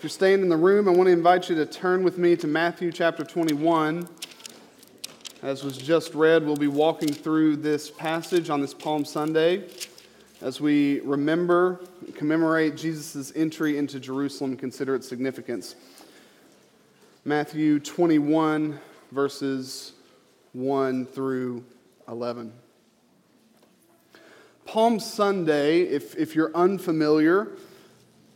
If you're staying in the room, I want to invite you to turn with me to Matthew chapter 21. As was just read, we'll be walking through this passage on this Palm Sunday as we remember, commemorate Jesus' entry into Jerusalem and consider its significance. Matthew 21, verses 1 through 11. Palm Sunday, if, if you're unfamiliar,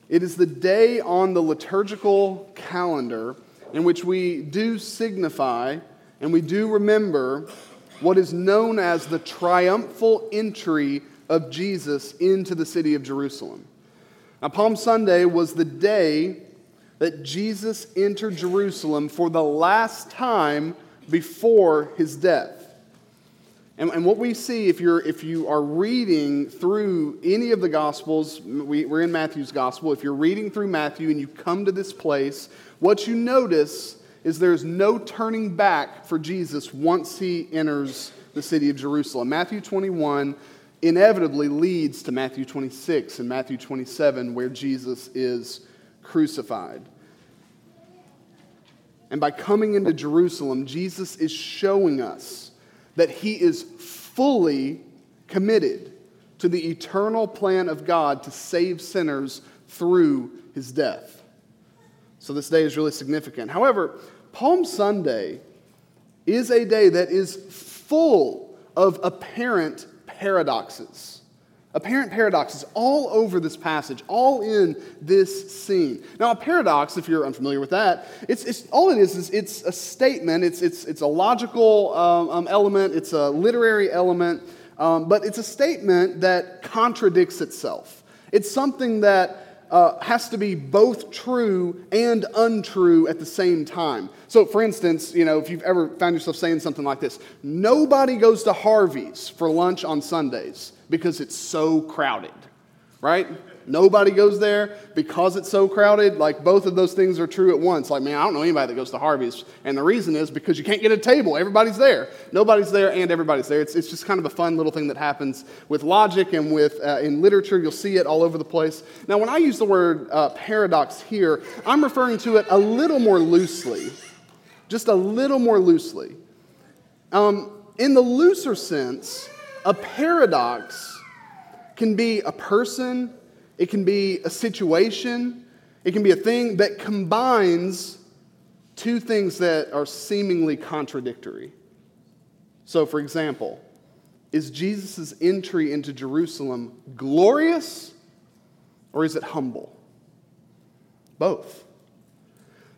it is the day on the liturgical calendar in which we do signify and we do remember what is known as the triumphal entry of Jesus into the city of Jerusalem. Now, Palm Sunday was the day that Jesus entered Jerusalem for the last time before his death. And, and, what we see, if, you're, if you are reading through any of the Gospels, we, we're in Matthew's Gospel, if you're reading through Matthew and you come to this place, what you notice is there's no turning back for Jesus once he enters the city of Jerusalem. Matthew 21 inevitably leads to Matthew 26 and Matthew 27, where Jesus is crucified. And by coming into Jerusalem, Jesus is showing us that he is fully committed to the eternal plan of God to save sinners through his death. So this day is really significant. However, Palm Sunday is a day that is full of apparent paradoxes. Apparent paradoxes all over this passage, all in this scene. Now, a paradox, if you're unfamiliar with that, it's, it's all it is is it's a statement. It's it's it's a logical um, um, element. It's a literary element, um, but it's a statement that contradicts itself. It's something that uh, has to be both true and untrue at the same time. So, for instance, you know, if you've ever found yourself saying something like this, nobody goes to Harvey's for lunch on Sundays because it's so crowded, right? Nobody goes there because it's so crowded. Like both of those things are true at once. Like, man, I don't know anybody that goes to Harvey's. And the reason is because you can't get a table. Everybody's there. Nobody's there and everybody's there. It's, it's just kind of a fun little thing that happens with logic and with uh, in literature. You'll see it all over the place. Now, when I use the word uh, paradox here, I'm referring to it a little more loosely. Just a little more loosely. Um, in the looser sense, a paradox can be a person, it can be a situation, it can be a thing that combines two things that are seemingly contradictory. So, for example, is Jesus' entry into Jerusalem glorious or is it humble? Both.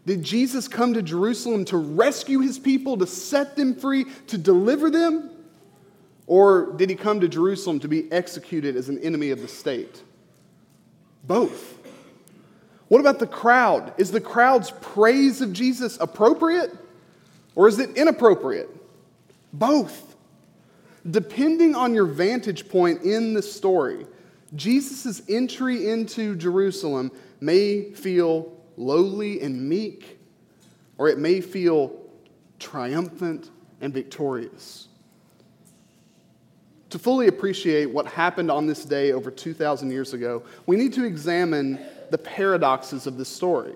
Did Jesus come to Jerusalem to rescue his people, to set them free, to deliver them? Or did he come to Jerusalem to be executed as an enemy of the state? Both. What about the crowd? Is the crowd's praise of Jesus appropriate or is it inappropriate? Both. Depending on your vantage point in the story, Jesus' entry into Jerusalem may feel lowly and meek, or it may feel triumphant and victorious. To fully appreciate what happened on this day over 2,000 years ago, we need to examine the paradoxes of this story.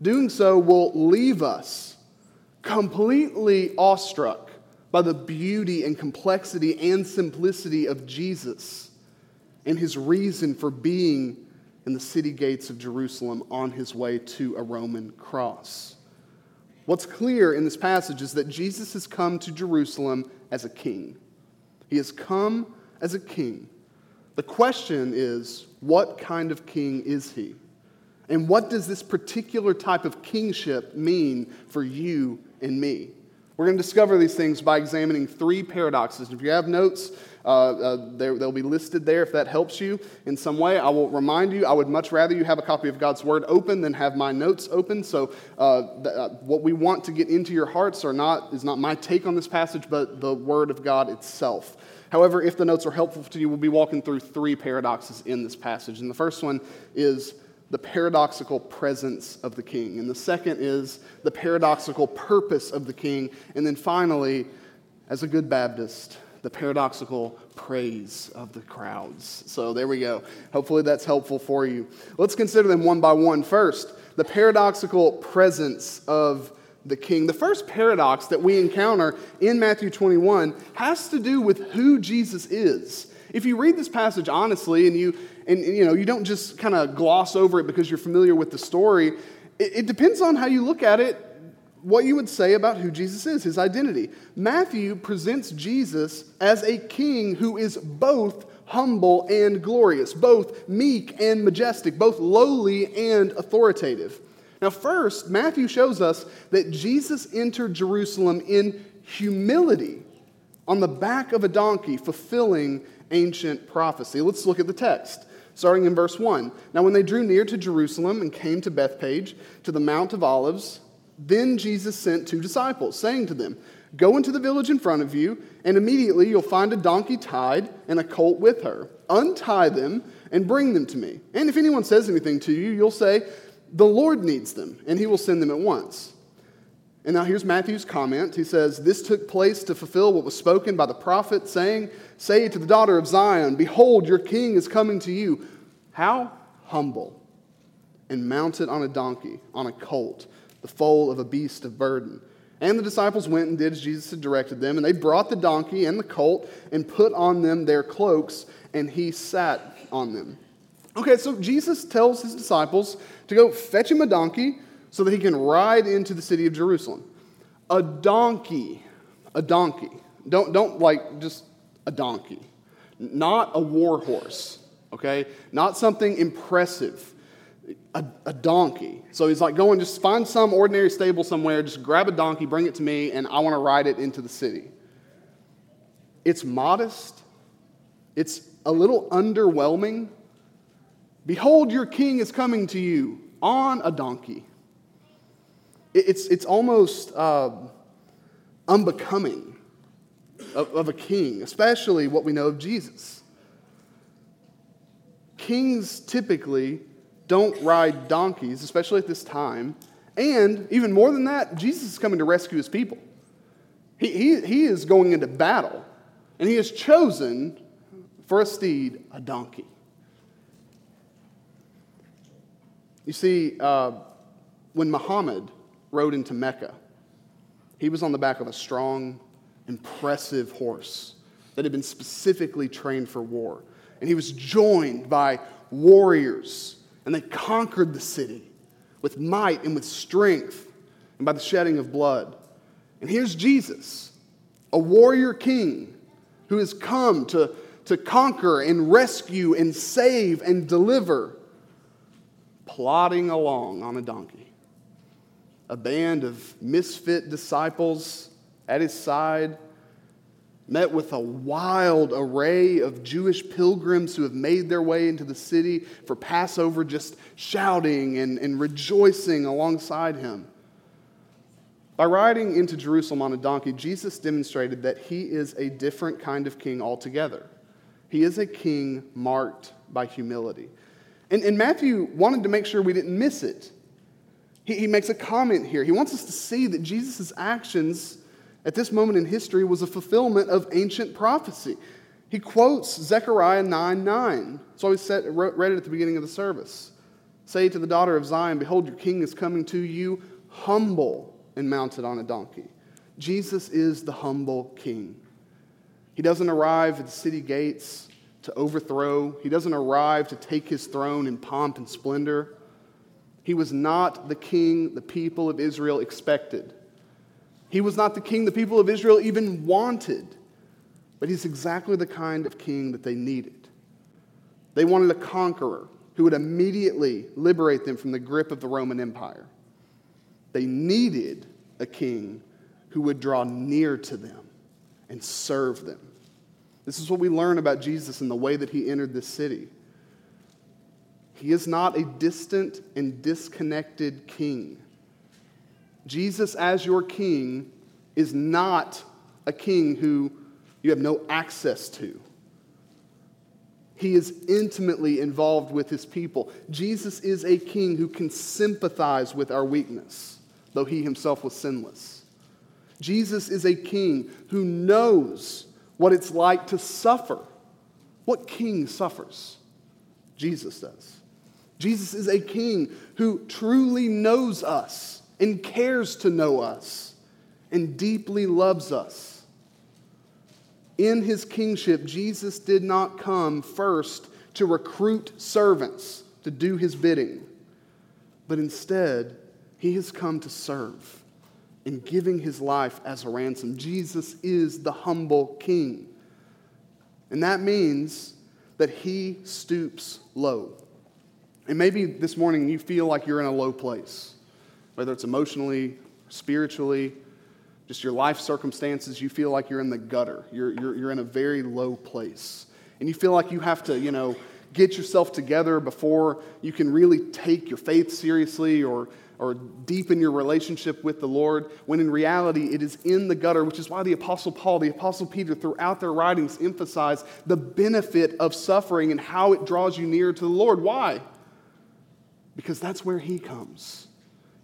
Doing so will leave us completely awestruck by the beauty and complexity and simplicity of Jesus and his reason for being in the city gates of Jerusalem on his way to a Roman cross. What's clear in this passage is that Jesus has come to Jerusalem as a king. He has come as a king. The question is, what kind of king is he? And what does this particular type of kingship mean for you and me? We're going to discover these things by examining three paradoxes. If you have notes, they'll be listed there if that helps you in some way. I will remind you, I would much rather you have a copy of God's Word open than have my notes open. So, uh, th- uh, what we want to get into your hearts are not, is not my take on this passage, but the Word of God itself. However, if the notes are helpful to you, we'll be walking through three paradoxes in this passage. And the first one is the paradoxical presence of the king. And the second is the paradoxical purpose of the king. And then finally, as a good Baptist, the paradoxical praise of the crowds. So there we go. Hopefully that's helpful for you. Let's consider them one by one. First, the paradoxical presence of the king. The first paradox that we encounter in Matthew 21 has to do with who Jesus is. If you read this passage honestly and you and you know you don't just kind of gloss over it because you're familiar with the story, it, it depends on how you look at it what you would say about who Jesus is, his identity. Matthew presents Jesus as a king who is both humble and glorious, both meek and majestic, both lowly and authoritative. Now, first, Matthew shows us that Jesus entered Jerusalem in humility on the back of a donkey, fulfilling ancient prophecy. Let's look at the text. Starting in verse 1. Now, when they drew near to Jerusalem and came to Bethphage, to the Mount of Olives, then Jesus sent two disciples, saying to them, Go into the village in front of you, and immediately you'll find a donkey tied and a colt with her. Untie them and bring them to me. And if anyone says anything to you, you'll say, The Lord needs them, and he will send them at once. And now here's Matthew's comment. He says, This took place to fulfill what was spoken by the prophet, saying, Say to the daughter of Zion, Behold, your king is coming to you. How? Humble and mounted on a donkey, on a colt the foal of a beast of burden. And the disciples went and did as Jesus had directed them, and they brought the donkey and the colt and put on them their cloaks, and he sat on them. Okay, so Jesus tells his disciples to go fetch him a donkey so that he can ride into the city of Jerusalem. A donkey, a donkey. Don't, don't like just a donkey, not a war horse, okay? Not something impressive a, a, donkey. So he's like, go and just find some ordinary stable somewhere, just grab a donkey, bring it to me, and I want to ride it into the city. It's modest, it's a little underwhelming. Behold, your king is coming to you on a donkey. It's, it's almost uh, unbecoming of, of a king, especially what we know of Jesus. Kings typically don't ride donkeys, especially at this time. And even more than that, Jesus is coming to rescue his people. He, he, he is going into battle, and he has chosen for a steed a donkey. You see, uh, when Muhammad rode into Mecca, he was on the back of a strong, impressive horse that had been specifically trained for war. And he was joined by warriors and they conquered the city with might and with strength and by the shedding of blood. And here's Jesus, a warrior king who has come to, to conquer and rescue and save and deliver, plodding along on a donkey. A band of misfit disciples at his side met with a wild array of Jewish pilgrims who have made their way into the city for Passover, just shouting and, and rejoicing alongside him. By riding into Jerusalem on a donkey, Jesus demonstrated that he is a different kind of king altogether. He is a king marked by humility. And, and Matthew wanted to make sure we didn't miss it. He, he makes a comment here. He wants us to see that Jesus' actions at this moment in history was a fulfillment of ancient prophecy. He quotes Zechariah 9 9. So he said, read it at the beginning of the service. Say to the daughter of Zion, Behold, your king is coming to you, humble and mounted on a donkey. Jesus is the humble king. He doesn't arrive at the city gates to overthrow, he doesn't arrive to take his throne in pomp and splendor. He was not the king the people of Israel expected. He was not the king the people of Israel even wanted, but he's exactly the kind of king that they needed. They wanted a conqueror who would immediately liberate them from the grip of the Roman Empire. They needed a king who would draw near to them and serve them. This is what we learn about Jesus in the way that he entered this city. He is not a distant and disconnected king. Jesus, as your king, is not a king who you have no access to. He is intimately involved with his people. Jesus is a king who can sympathize with our weakness, though he himself was sinless. Jesus is a king who knows what it's like to suffer. What king suffers? Jesus does. Jesus is a king who truly knows us and cares to know us and deeply loves us. In his kingship, Jesus did not come first to recruit servants to do his bidding, but instead, he has come to serve in giving his life as a ransom. Jesus is the humble king. And that means that he stoops low. And maybe this morning you feel like you're in a low place, whether it's emotionally, spiritually, just your life circumstances, you feel like you're in the gutter. You're, you're, you're in a very low place. And you feel like you have to, you know, get yourself together before you can really take your faith seriously or, or deepen your relationship with the Lord, when in reality it is in the gutter, which is why the Apostle Paul, the Apostle Peter, throughout their writings emphasize the benefit of suffering and how it draws you near to the Lord. Why? Because that's where He comes.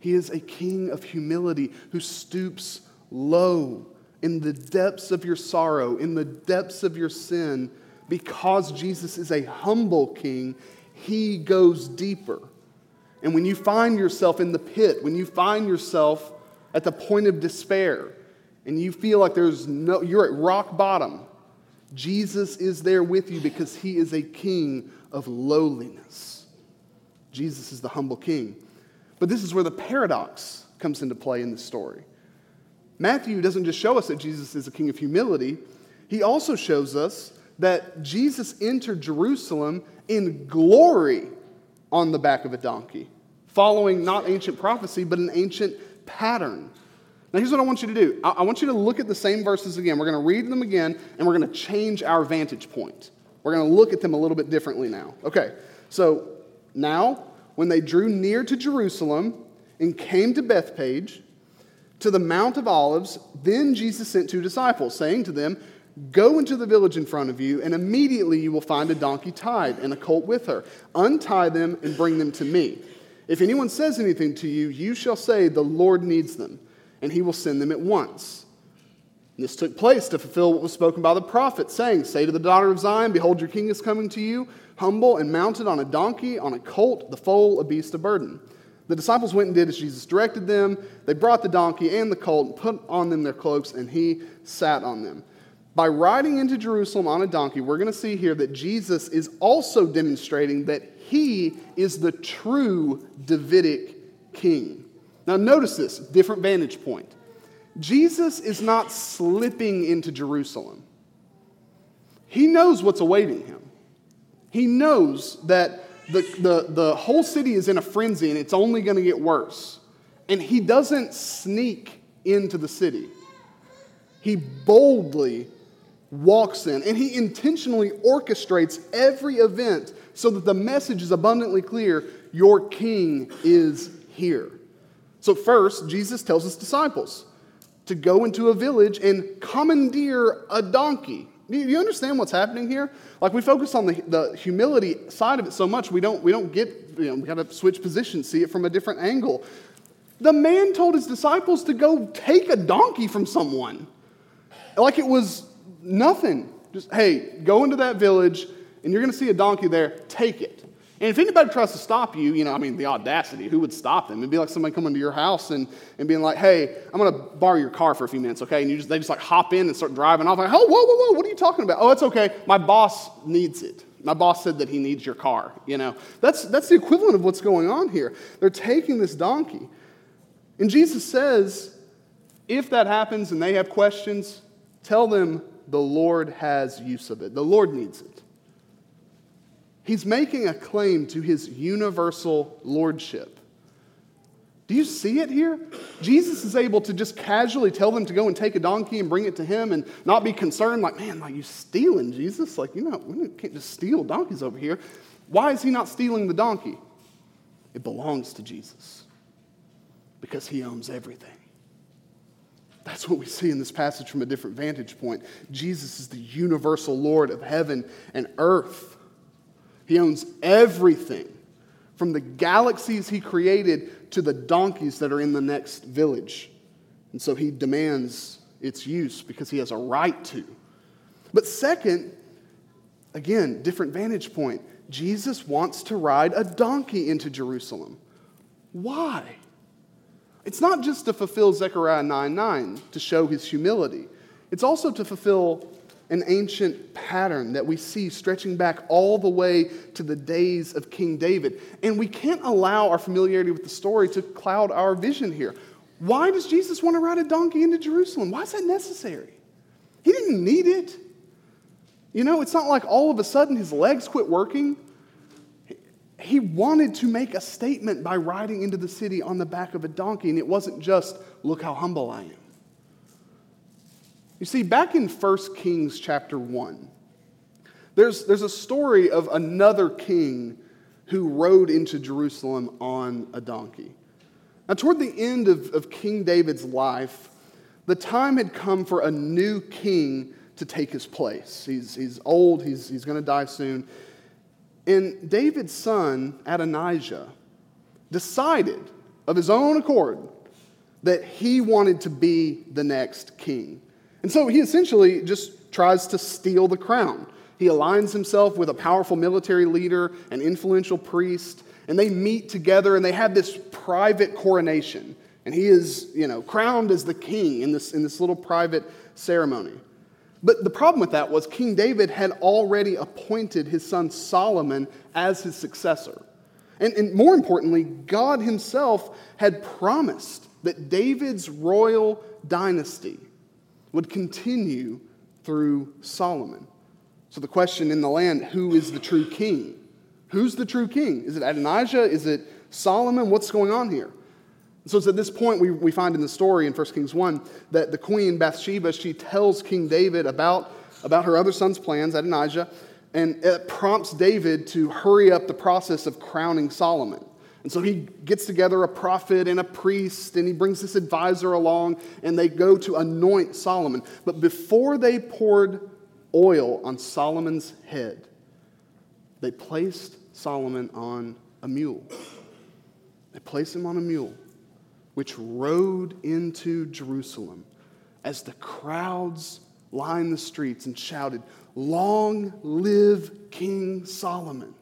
He is a king of humility who stoops low in the depths of your sorrow, in the depths of your sin, because Jesus is a humble king, he goes deeper. And when you find yourself in the pit, when you find yourself at the point of despair, and you feel like there's no, you're at rock bottom, Jesus is there with you because he is a king of lowliness. Jesus is the humble king. But this is where the paradox comes into play in the story. Matthew doesn't just show us that Jesus is a king of humility, he also shows us that Jesus entered Jerusalem in glory on the back of a donkey, following not ancient prophecy, but an ancient pattern. Now, here's what I want you to do I, want you to look at the same verses again. We're going to read them again, and we're going to change our vantage point. We're going to look at them a little bit differently now. Okay, so now, when they drew near to Jerusalem and came to Bethphage, to the Mount of Olives, then Jesus sent two disciples, saying to them, Go into the village in front of you, and immediately you will find a donkey tied and a colt with her. Untie them and bring them to me. If anyone says anything to you, you shall say, The Lord needs them, and he will send them at once. This took place to fulfill what was spoken by the prophet, saying, Say to the daughter of Zion, Behold, your king is coming to you, humble and mounted on a donkey, on a colt, the foal, a beast of burden. The disciples went and did as Jesus directed them. They brought the donkey and the colt and put on them their cloaks, and he sat on them. By riding into Jerusalem on a donkey, we're going to see here that Jesus is also demonstrating that he is the true Davidic king. Now, notice this different vantage point. Jesus is not slipping into Jerusalem, he knows what's awaiting him. He knows that the, the, the whole city is in a frenzy and it's only going to get worse. And he doesn't sneak into the city, he boldly walks in and he intentionally orchestrates every event so that the message is abundantly clear your king is here. So, first, Jesus tells his disciples to go into a village and commandeer a donkey. Do you understand what's happening here? Like we focus on the, the humility side of it so much, we don't, we don't get, you know, we got to switch positions, see it from a different angle. The man told his disciples to go take a donkey from someone. Like it was nothing. Just, hey, go into that village and you're to see a donkey there, take it. And if anybody tries to stop you, you know, I mean, the audacity, who would stop them? It'd be like somebody coming to your house and, and being like, hey, I'm going to borrow your car for a few minutes, okay? And you just, they just like hop in and start driving off. Like, oh, whoa, whoa, whoa, what are you talking about? Oh, it's okay. My boss needs it. My boss said that he needs your car, you know? That's, that's the equivalent of what's going on here. They're taking this donkey. And Jesus says, if that happens and they have questions, tell them the Lord has use of it. The Lord needs it. He's making a claim to his universal lordship. Do you see it here? Jesus is able to just casually tell them to go and take a donkey and bring it to him and not be concerned, like, man, like you stealing, Jesus? Like, you know, we can't just steal donkeys over here. Why is he not stealing the donkey? It belongs to Jesus because he owns everything. That's what we see in this passage from a different vantage point. Jesus is the universal Lord of heaven and earth. He owns everything from the galaxies he created to the donkeys that are in the next village. And so he demands its use because he has a right to. But second, again, different vantage point. Jesus wants to ride a donkey into Jerusalem. Why? It's not just to fulfill Zechariah 9 9 to show his humility, it's also to fulfill an ancient pattern that we see stretching back all the way to the days of King David. And we can't allow our familiarity with the story to cloud our vision here. Why does Jesus want to ride a donkey into Jerusalem? Why is that necessary? He didn't need it. You know, it's not like all of a sudden his legs quit working. He wanted to make a statement by riding into the city on the back of a donkey, and it wasn't just, look how humble I am. You see, back in 1 Kings chapter 1, there's, there's a story of another king who rode into Jerusalem on a donkey. Now, toward the end of, of King David's life, the time had come for a new king to take his place. He's, he's old, he's, he's going to die soon. And David's son, Adonijah, decided of his own accord that he wanted to be the next king. And so he essentially just tries to steal the crown. He aligns himself with a powerful military leader, an influential priest, and they meet together and they have this private coronation. And he is, you know, crowned as the king in this, in this little private ceremony. But the problem with that was King David had already appointed his son Solomon as his successor. And, and more importantly, God himself had promised that David's royal dynasty would continue through Solomon. So the question in the land who is the true king? Who's the true king? Is it Adonijah? Is it Solomon? What's going on here? So it's at this point we, we find in the story in 1 Kings 1 that the queen Bathsheba, she tells King David about, about her other son's plans, Adonijah, and it prompts David to hurry up the process of crowning Solomon. And so he gets together a prophet and a priest, and he brings this advisor along, and they go to anoint Solomon. But before they poured oil on Solomon's head, they placed Solomon on a mule. They placed him on a mule, which rode into Jerusalem as the crowds lined the streets and shouted, Long live King Solomon.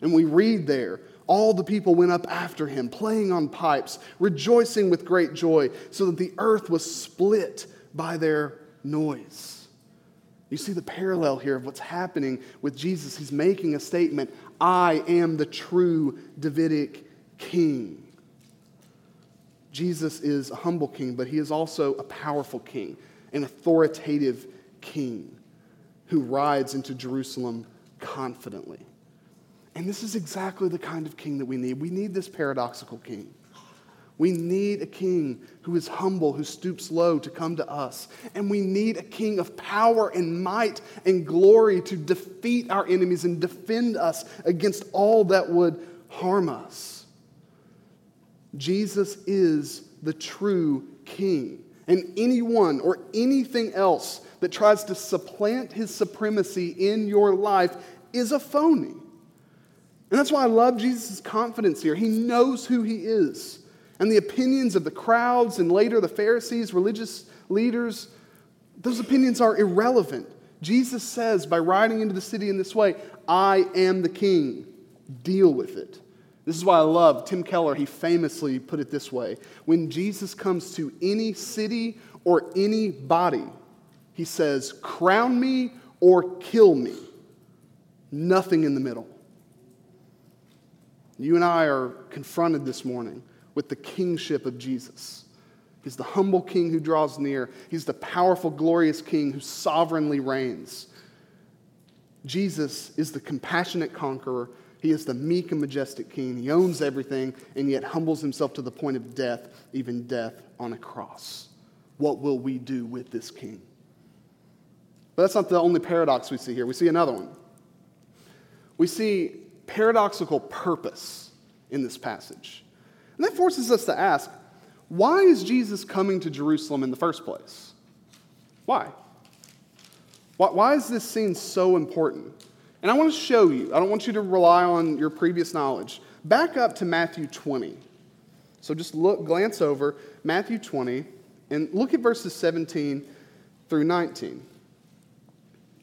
And we read there, all the people went up after him, playing on pipes, rejoicing with great joy, so that the earth was split by their noise. You see the parallel here of what's happening with Jesus. He's making a statement I am the true Davidic king. Jesus is a humble king, but he is also a powerful king, an authoritative king who rides into Jerusalem confidently. And this is exactly the kind of king that we need. We need this paradoxical king. We need a king who is humble, who stoops low to come to us. And we need a king of power and might and glory to defeat our enemies and defend us against all that would harm us. Jesus is the true king. And anyone or anything else that tries to supplant his supremacy in your life is a phony. And that's why I love Jesus' confidence here. He knows who he is. And the opinions of the crowds and later the Pharisees, religious leaders, those opinions are irrelevant. Jesus says, by riding into the city in this way, I am the king. Deal with it. This is why I love Tim Keller. He famously put it this way When Jesus comes to any city or any body, he says, Crown me or kill me. Nothing in the middle. You and I are confronted this morning with the kingship of Jesus. He's the humble king who draws near, he's the powerful, glorious king who sovereignly reigns. Jesus is the compassionate conqueror. He is the meek and majestic king. He owns everything and yet humbles himself to the point of death, even death on a cross. What will we do with this king? But that's not the only paradox we see here. We see another one. We see paradoxical purpose in this passage. And that forces us to ask why is Jesus coming to Jerusalem in the first place? Why? Why is this scene so important? And I want to show you, I don't want you to rely on your previous knowledge. Back up to Matthew 20. So just look, glance over Matthew 20 and look at verses 17 through 19.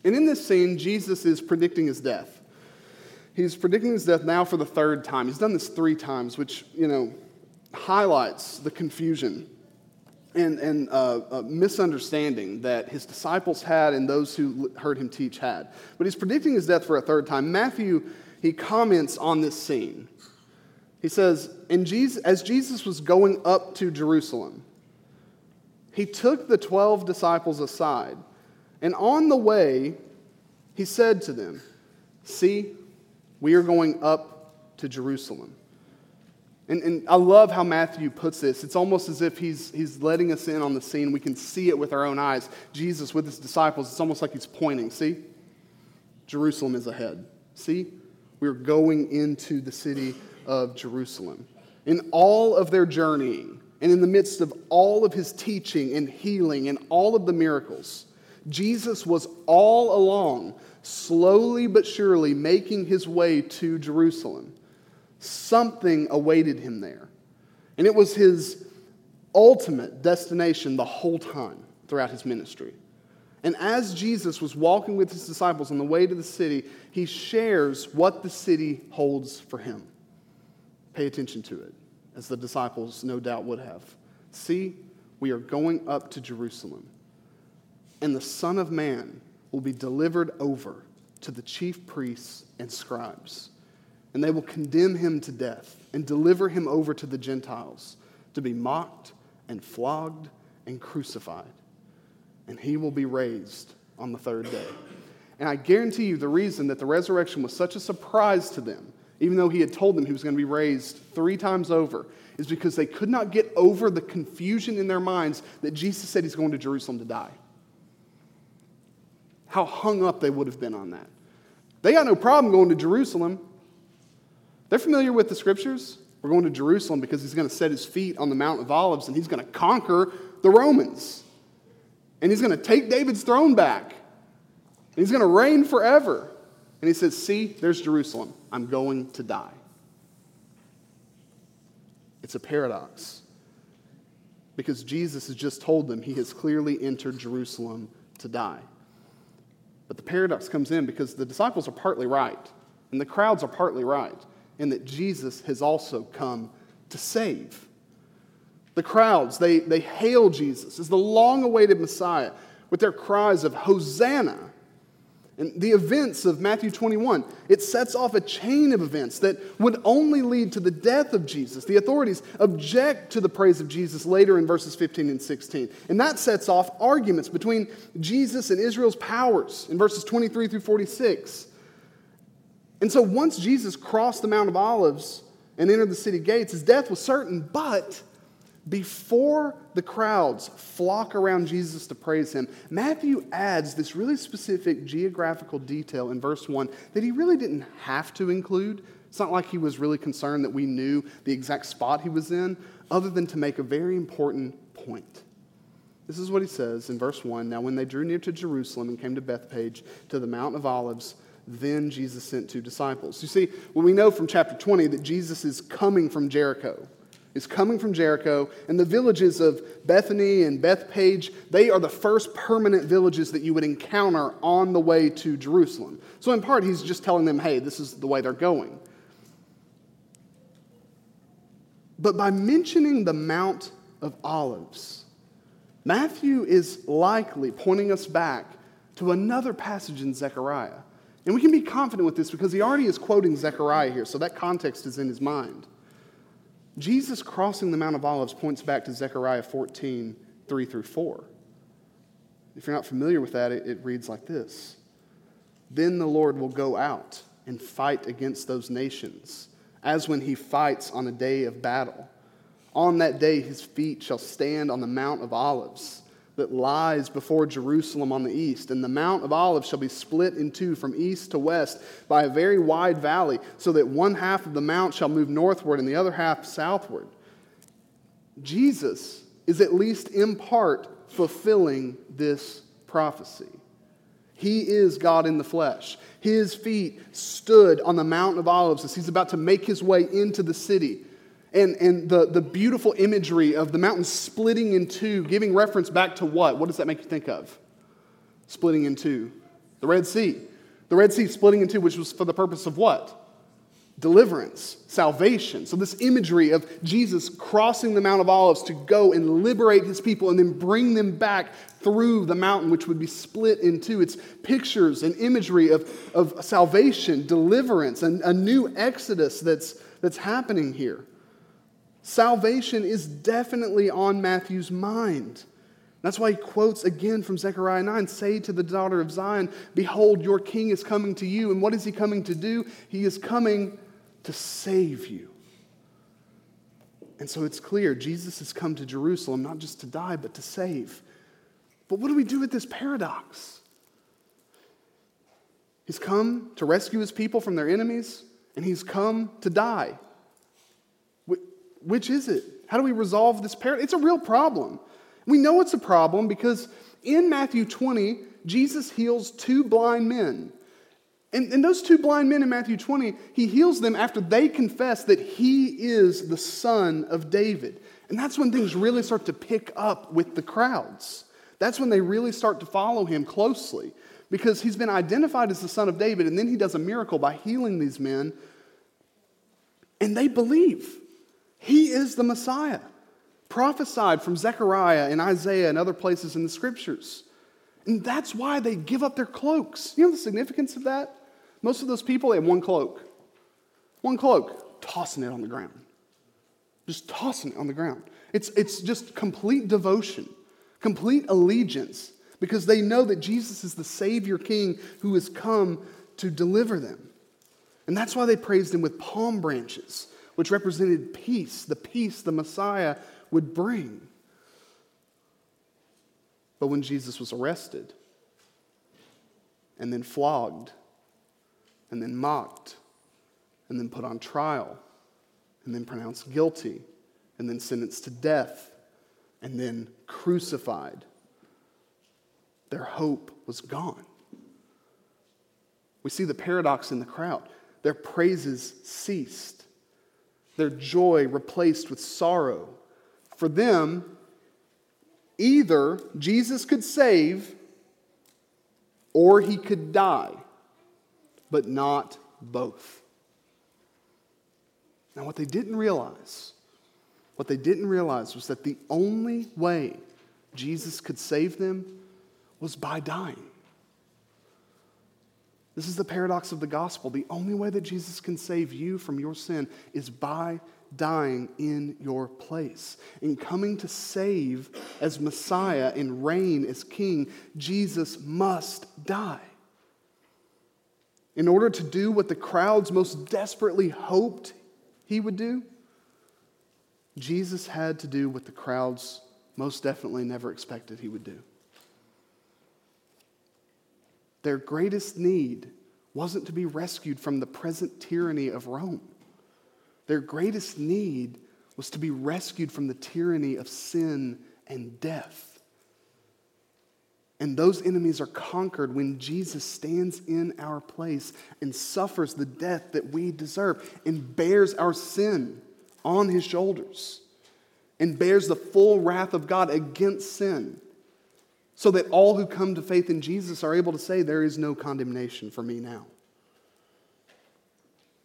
And in this scene, Jesus is predicting his death. He's predicting his death now for the third time. He's done this three times, which, you know, highlights the confusion and, and uh, uh, misunderstanding that his disciples had and those who heard him teach had. But he's predicting his death for a third time. Matthew, he comments on this scene. He says, and Jesus, as Jesus was going up to Jerusalem, he took the 12 disciples aside, and on the way, he said to them, See, we are going up to Jerusalem. And, and I love how Matthew puts this. It's almost as if he's, he's letting us in on the scene. We can see it with our own eyes. Jesus with his disciples, it's almost like he's pointing. See? Jerusalem is ahead. See? We're going into the city of Jerusalem. In all of their journeying, and in the midst of all of his teaching and healing and all of the miracles, Jesus was all along, slowly but surely making his way to Jerusalem. Something awaited him there. And it was his ultimate destination the whole time throughout his ministry. And as Jesus was walking with his disciples on the way to the city, he shares what the city holds for him. Pay attention to it, as the disciples no doubt would have. See, we are going up to Jerusalem, and the Son of Man will be delivered over to the chief priests and scribes and they will condemn him to death and deliver him over to the Gentiles to be mocked and flogged and crucified. And he will be raised on the third day. And I guarantee you the reason that the resurrection was such a surprise to them, even though he had told them he was going to be raised three times over, is because they could not get over the confusion in their minds that Jesus said he's going to Jerusalem to die. How hung up they would have been on that. They got no problem going to Jerusalem. They're familiar with the scriptures. We're going to Jerusalem because he's going to set his feet on the Mount of Olives and he's going to conquer the Romans. And he's going to take David's throne back. And he's going to reign forever. And he says, See, there's Jerusalem. I'm going to die. It's a paradox. Because Jesus has just told them he has clearly entered Jerusalem to die. But the paradox comes in because the disciples are partly right, and the crowds are partly right in that Jesus has also come to save. The crowds, they, they hail Jesus as the long awaited Messiah with their cries of Hosanna. And the events of Matthew 21, it sets off a chain of events that would only lead to the death of Jesus. The authorities object to the praise of Jesus later in verses 15 and 16. And that sets off arguments between Jesus and Israel's powers in verses 23 through 46. And so once Jesus crossed the Mount of Olives and entered the city gates, his death was certain, but before the crowds flock around Jesus to praise him, Matthew adds this really specific geographical detail in verse 1 that he really didn't have to include. It's not like he was really concerned that we knew the exact spot he was in, other than to make a very important point. This is what he says in verse 1 Now, when they drew near to Jerusalem and came to Bethphage, to the Mount of Olives, then Jesus sent two disciples. You see, when we know from chapter 20 that Jesus is coming from Jericho, is coming from Jericho, and the villages of Bethany and Bethphage, they are the first permanent villages that you would encounter on the way to Jerusalem. So, in part, he's just telling them, hey, this is the way they're going. But by mentioning the Mount of Olives, Matthew is likely pointing us back to another passage in Zechariah. And we can be confident with this because he already is quoting Zechariah here, so that context is in his mind. Jesus crossing the Mount of Olives points back to Zechariah 14, 3 through 4. If you're not familiar with that, it, it reads like this Then the Lord will go out and fight against those nations, as when he fights on a day of battle. On that day, his feet shall stand on the Mount of Olives that lies before Jerusalem on the east. And the Mount of Olives shall be split in two from east to west by a very wide valley, so that one half of the mount shall move northward and the other half southward. Jesus is at least in part fulfilling this prophecy. He is God in the flesh. His feet stood on the Mount of Olives as he's about to make his way into the city and, and the, the beautiful imagery of the mountain splitting in two, giving reference back to what? What does that make you think of? Splitting in two. The Red Sea. The Red Sea splitting in two, which was for the purpose of what? Deliverance, salvation. So, this imagery of Jesus crossing the Mount of Olives to go and liberate his people and then bring them back through the mountain, which would be split in two. It's pictures and imagery of, of salvation, deliverance, and a new exodus that's, that's happening here. Salvation is definitely on Matthew's mind. That's why he quotes again from Zechariah 9 Say to the daughter of Zion, Behold, your king is coming to you. And what is he coming to do? He is coming to save you. And so it's clear Jesus has come to Jerusalem not just to die, but to save. But what do we do with this paradox? He's come to rescue his people from their enemies, and he's come to die. Which is it? How do we resolve this paradox? It's a real problem. We know it's a problem because in Matthew 20, Jesus heals two blind men. And, and, those two blind men in Matthew 20, he heals them after they confess that he is the son of David. And that's when things really start to pick up with the crowds. That's when they really start to follow him closely because he's been identified as the son of David, and then he does a miracle by healing these men, and they believe he is the Messiah prophesied from Zechariah and Isaiah and other places in the scriptures. And that's why they give up their cloaks. You know the significance of that? Most of those people, they have one cloak. One cloak, tossing it on the ground. Just tossing it on the ground. It's, it's just complete devotion, complete allegiance, because they know that Jesus is the Savior King who has come to deliver them. And that's why they praised him with palm branches, which represented peace, the peace the Messiah would bring. But when Jesus was arrested and then flogged and then mocked and then put on trial and then pronounced guilty and then sentenced to death and then crucified, their hope was gone. We see the paradox in the crowd. Their praises ceased, their joy replaced with sorrow for them, either Jesus could save or he could die, but not both. Now, what they didn't realize, what they didn't realize was that the only way Jesus could save them was by dying. This is the paradox of the gospel. The only way that Jesus can save you from your sin is by dying in your place. In coming to save as Messiah and reign as King, Jesus must die. In order to do what the crowds most desperately hoped he would do, Jesus had to do what the crowds most definitely never expected he would do. Their greatest need wasn't to be rescued from the present tyranny of Rome. Their greatest need was to be rescued from the tyranny of sin and death. And those enemies are conquered when Jesus stands in our place and suffers the death that we deserve and bears our sin on his shoulders and bears the full wrath of God against sin so that all who come to faith in Jesus are able to say, There is no condemnation for me now.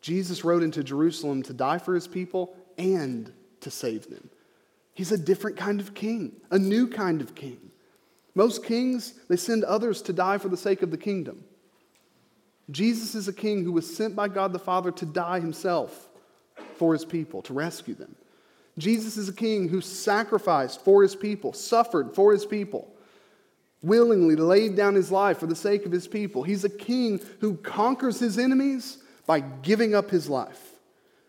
Jesus rode into Jerusalem to die for his people and to save them. He's a different kind of king, a new kind of king. Most kings, they send others to die for the sake of the kingdom. Jesus is a king who was sent by God the Father to die himself for his people, to rescue them. Jesus is a king who sacrificed for his people, suffered for his people, willingly laid down his life for the sake of his people. He's a king who conquers his enemies by giving up his life.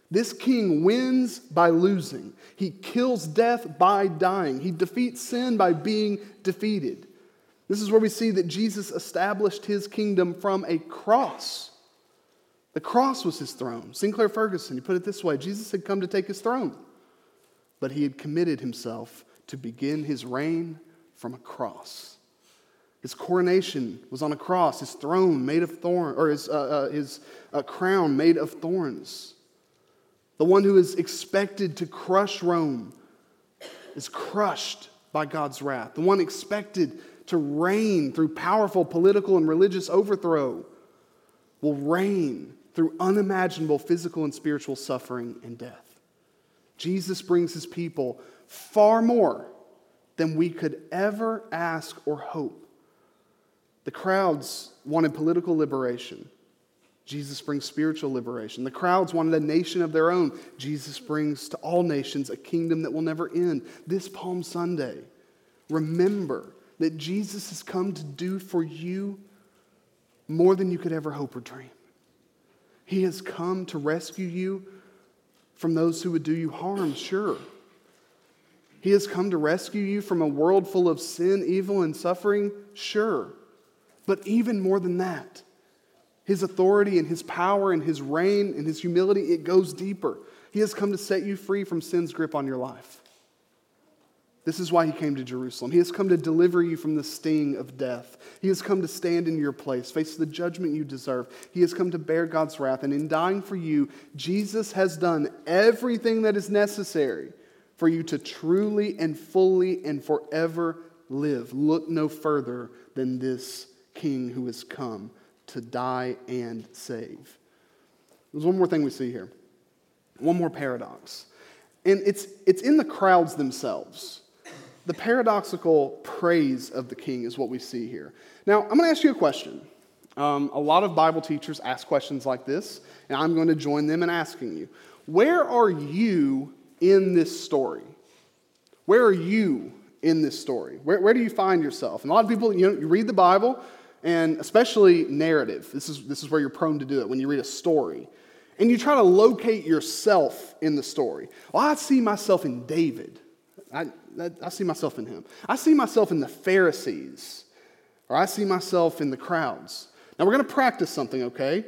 This king wins by losing. He kills death by dying. He defeats sin by being defeated. This is where we see that Jesus established his kingdom from a cross. The cross was his throne. Sinclair Ferguson, he put it this way Jesus had come to take his throne, but he had committed himself to begin his reign from a cross. His coronation was on a cross, his throne made of thorns, or his, uh, uh, his uh, crown made of thorns. The one who is expected to crush Rome is crushed by God's wrath. The one expected to reign through powerful political and religious overthrow, will reign through unimaginable physical and spiritual suffering and death. Jesus brings his people far more than we could ever ask or hope. The crowds wanted political liberation. Jesus brings spiritual liberation. The crowds wanted a nation of their own. Jesus brings to all nations a kingdom that will never end. This Palm Sunday, remember that Jesus has come to do for you more than you could ever hope or dream. He has come to rescue you from those who would do you harm, sure. He has come to rescue you from a world full of sin, evil, and suffering, sure. But even more than that, his authority and his power and his reign and his humility, it goes deeper. He has come to set you free from sin's grip on your life. This is why he came to Jerusalem. He has come to deliver you from the sting of death. He has come to stand in your place, face the judgment you deserve. He has come to bear God's wrath. And in dying for you, Jesus has done everything that is necessary for you to truly and fully and forever live. Look no further than this King who has come to die and save. There's one more thing we see here, one more paradox. And it's, it's in the crowds themselves. The paradoxical praise of the king is what we see here. Now, I'm going to ask you a question. Um, a lot of Bible teachers ask questions like this, and I'm going to join them in asking you Where are you in this story? Where are you in this story? Where, where do you find yourself? And a lot of people, you know, you read the Bible, and especially narrative. This is, this is where you're prone to do it when you read a story. And you try to locate yourself in the story. Well, I see myself in David. I, I see myself in him. I see myself in the Pharisees, or I see myself in the crowds. Now, we're going to practice something, okay?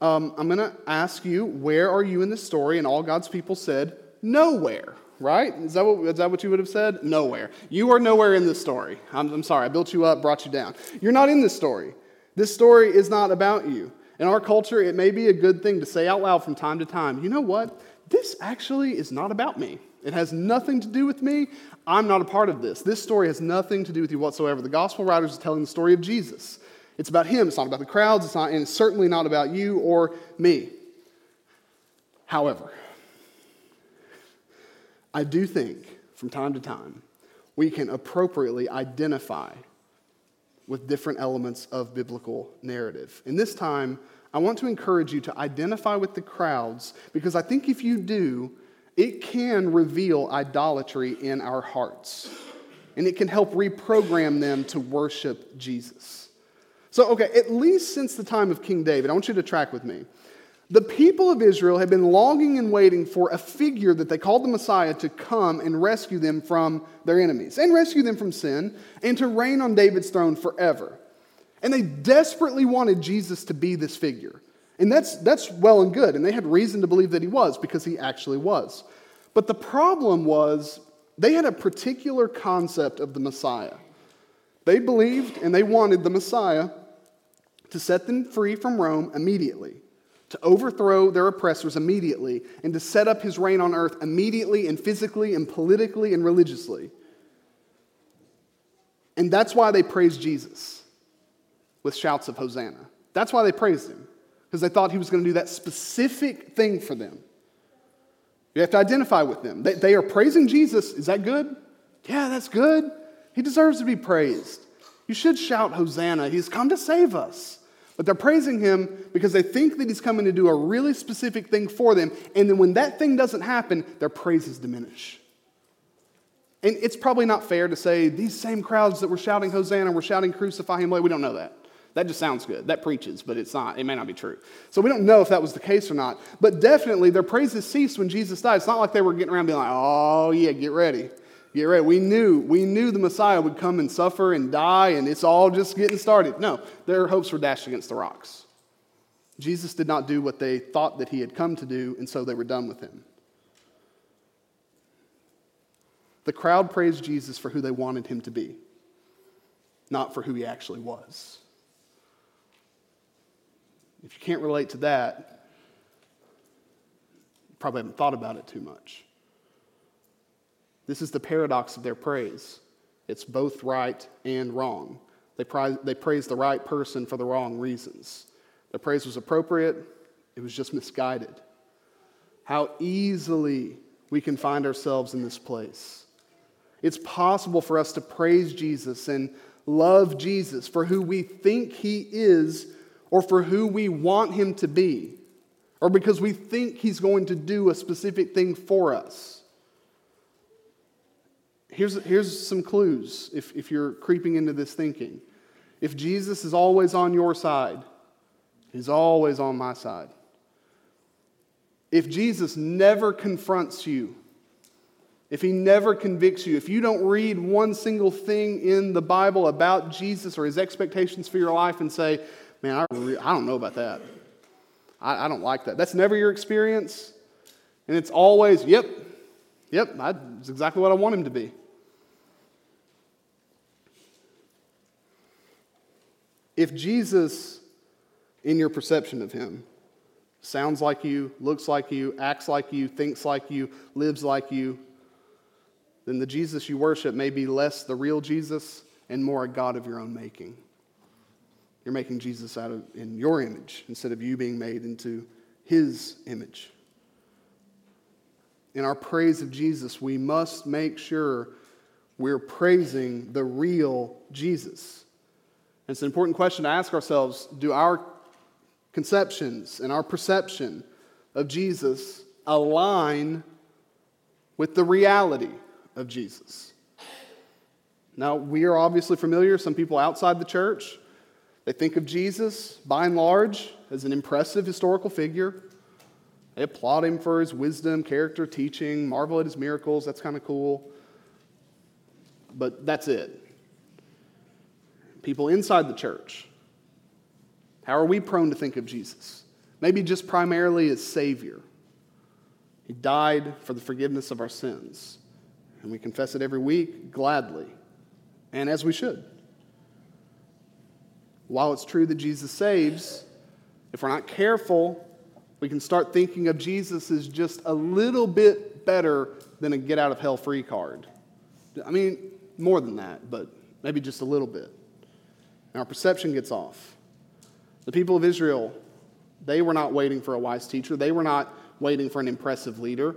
Um, I'm going to ask you, where are you in the story? And all God's people said, nowhere right? Is that, what, is that what you would have said? Nowhere. You are nowhere in this story. I'm, I'm sorry, I built you up, brought you down. You're not in this story. This story is not about you. In our culture, it may be a good thing to say out loud from time to time, you know what? This actually is not about me. It has nothing to do with me. I'm not a part of this. This story has nothing to do with you whatsoever. The gospel writers are telling the story of Jesus. It's about him. It's not about the crowds. It's not, and it's certainly not about you or me. However, I do think from time to time we can appropriately identify with different elements of biblical narrative. And this time, I want to encourage you to identify with the crowds because I think if you do, it can reveal idolatry in our hearts. And it can help reprogram them to worship Jesus. So, okay, at least since the time of King David, I want you to track with me. The people of Israel had been longing and waiting for a figure that they called the Messiah to come and rescue them from their enemies and rescue them from sin and to reign on David's throne forever. And they desperately wanted Jesus to be this figure. And that's, that's well and good. And they had reason to believe that he was because he actually was. But the problem was they had a particular concept of the Messiah. They believed and they wanted the Messiah to set them free from Rome immediately to overthrow their oppressors immediately and to set up his reign on earth immediately and physically and politically and religiously. And that's why they praised Jesus with shouts of Hosanna. That's why they praised him, because they thought he was going to do that specific thing for them. You have to identify with them. They, they are praising Jesus. Is that good? Yeah, that's good. He deserves to be praised. You should shout Hosanna. He's come to save us. But they're praising him because they think that he's coming to do a really specific thing for them. And then when that thing doesn't happen, their praises diminish. And it's probably not fair to say these same crowds that were shouting Hosanna were shouting Crucify him. We don't know that. That just sounds good. That preaches, but it's not. It may not be true. So we don't know if that was the case or not. But definitely their praises ceased when Jesus died. It's not like they were getting around being like, oh, yeah, get ready. Get ready. We knew, we knew the Messiah would come and suffer and die, and it's all just getting started. No, their hopes were dashed against the rocks. Jesus did not do what they thought that he had come to do, and so they were done with him. The crowd praised Jesus for who they wanted him to be, not for who he actually was. If you can't relate to that, you probably haven't thought about it too much. This is the paradox of their praise. It's both right and wrong. They, pri- they praised the right person for the wrong reasons. The praise was appropriate, it was just misguided. How easily we can find ourselves in this place. It's possible for us to praise Jesus and love Jesus for who we think he is or for who we want him to be, or because we think he's going to do a specific thing for us. Here's, here's some clues if, if you're creeping into this thinking. If Jesus is always on your side, he's always on my side. If Jesus never confronts you, if he never convicts you, if you don't read one single thing in the Bible about Jesus or his expectations for your life and say, man, I, I don't know about that. I, I don't like that. That's never your experience. And it's always, yep, yep, that's exactly what I want him to be. If Jesus, in your perception of him, sounds like you, looks like you, acts like you, thinks like you, lives like you, then the Jesus you worship may be less the real Jesus and more a God of your own making. You're making Jesus out of in your image instead of you being made into his image. In our praise of Jesus, we must make sure we're praising the real Jesus. It's an important question to ask ourselves do our conceptions and our perception of Jesus align with the reality of Jesus. Now, we are obviously familiar, some people outside the church, they think of Jesus, by and large, as an impressive historical figure. They applaud him for his wisdom, character, teaching, marvel at his miracles. That's kind of cool. But that's it. People inside the church, how are we prone to think of Jesus? Maybe just primarily as Savior. He died for the forgiveness of our sins and we confess it every week gladly, and as we should. While it's true that Jesus saves, if we're not careful, we can start thinking of Jesus as just a little bit better than a get out of hell free card. I mean, more than that, but maybe just a little bit. And our perception gets off. The people of Israel, they were not waiting for a wise teacher, they were not waiting for an impressive leader.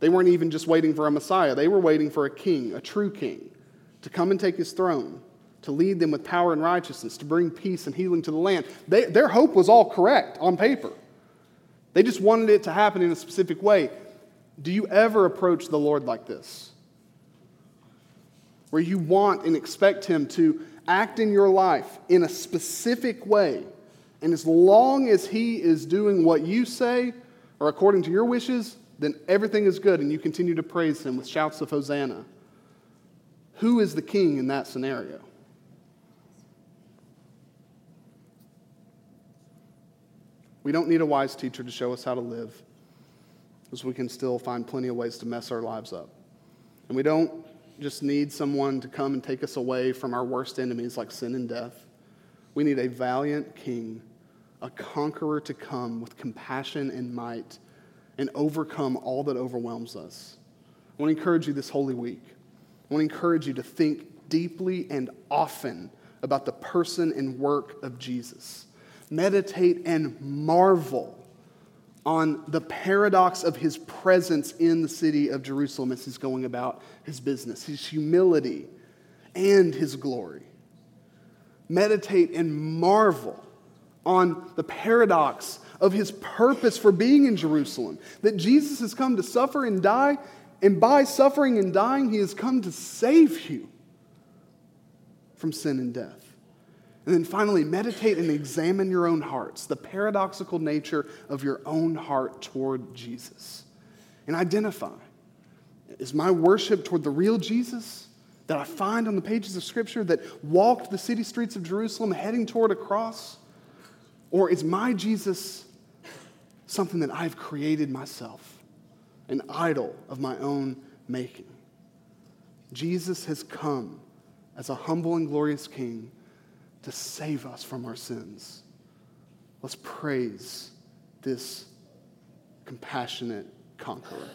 They weren't even just waiting for a Messiah, they were waiting for a king, a true king, to come and take his throne, to lead them with power and righteousness, to bring peace and healing to the land. They, their hope was all correct on paper. They just wanted it to happen in a specific way. Do you ever approach the Lord like this? Where you want and expect Him to act in your life in a specific way, and as long as He is doing what you say or according to your wishes, then everything is good and you continue to praise him with shouts of Hosanna. Who is the king in that scenario? We don't need a wise teacher to show us how to live, because we can still find plenty of ways to mess our lives up. And we don't just need someone to come and take us away from our worst enemies like sin and death. We need a valiant king, a conqueror to come with compassion and might and overcome all that overwhelms us. I want to encourage you this Holy Week. I want to encourage you to think deeply and often about the person and work of Jesus. Meditate and marvel on the paradox of his presence in the city of Jerusalem as he's going about his business, his humility and his glory. Meditate and marvel on the paradox of his purpose for being in Jerusalem. That Jesus has come to suffer and die, and by suffering and dying, he has come to save you from sin and death. And then finally, meditate and examine your own hearts, the paradoxical nature of your own heart toward Jesus. And identify is my worship toward the real Jesus that I find on the pages of Scripture that walked the city streets of Jerusalem heading toward a cross? Or is my Jesus something that I've created myself, an idol of my own making. Jesus has come as a humble and glorious King to save us from our sins. Let's praise this compassionate conqueror.